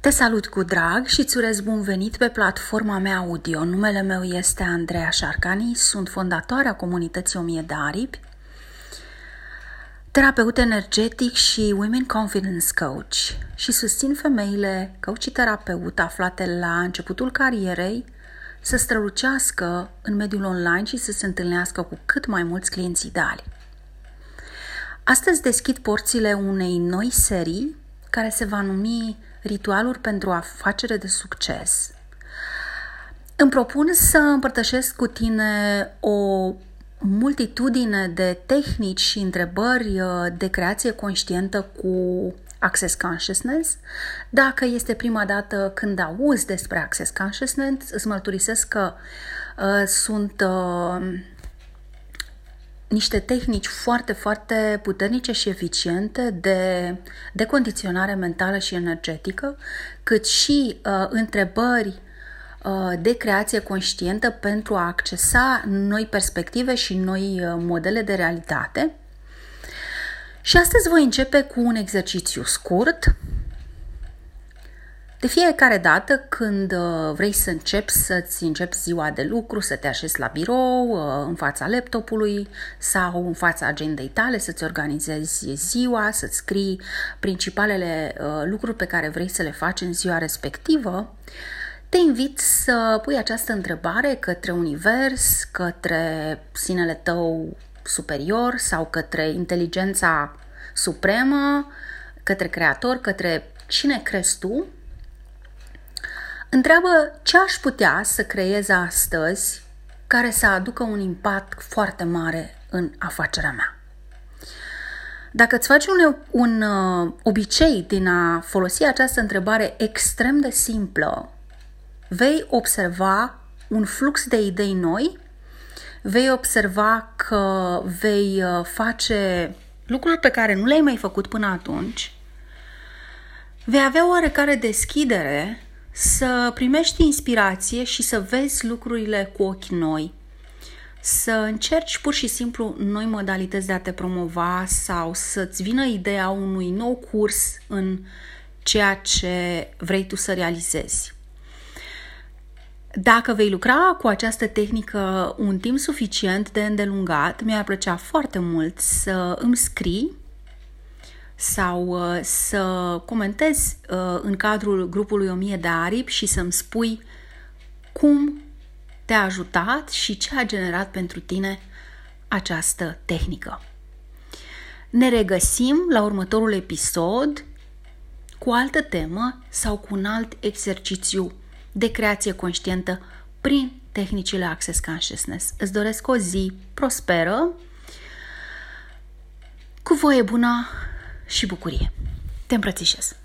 Te salut cu drag și îți urez bun venit pe platforma mea audio. Numele meu este Andreea Șarcani, sunt fondatoarea comunității 1000 de aripi, terapeut energetic și Women Confidence Coach și susțin femeile coach și terapeut aflate la începutul carierei să strălucească în mediul online și să se întâlnească cu cât mai mulți clienți ideali. Astăzi deschid porțile unei noi serii care se va numi Ritualuri pentru afacere de succes. Îmi propun să împărtășesc cu tine o multitudine de tehnici și întrebări uh, de creație conștientă cu Access Consciousness. Dacă este prima dată când auzi despre Access Consciousness, îți mărturisesc că uh, sunt uh, niște tehnici foarte, foarte puternice și eficiente de, de condiționare mentală și energetică, cât și uh, întrebări uh, de creație conștientă pentru a accesa noi perspective și noi uh, modele de realitate. Și astăzi voi începe cu un exercițiu scurt de fiecare dată când uh, vrei să începi să-ți începi ziua de lucru, să te așezi la birou, uh, în fața laptopului sau în fața agendei tale, să-ți organizezi ziua, să-ți scrii principalele uh, lucruri pe care vrei să le faci în ziua respectivă, te invit să pui această întrebare către univers, către sinele tău superior sau către inteligența supremă, către creator, către cine crezi tu Întreabă ce aș putea să creez astăzi care să aducă un impact foarte mare în afacerea mea. Dacă îți faci un, un uh, obicei din a folosi această întrebare extrem de simplă, vei observa un flux de idei noi, vei observa că vei uh, face lucruri pe care nu le-ai mai făcut până atunci, vei avea oarecare deschidere să primești inspirație și să vezi lucrurile cu ochi noi, să încerci pur și simplu noi modalități de a te promova sau să-ți vină ideea unui nou curs în ceea ce vrei tu să realizezi. Dacă vei lucra cu această tehnică un timp suficient de îndelungat, mi-ar plăcea foarte mult să îmi scrii sau uh, să comentezi uh, în cadrul grupului 1000 de aripi și să-mi spui cum te-a ajutat și ce a generat pentru tine această tehnică. Ne regăsim la următorul episod cu o altă temă sau cu un alt exercițiu de creație conștientă prin tehnicile Access Consciousness. Îți doresc o zi prosperă, cu voie bună și bucurie. Te îmbrățișez!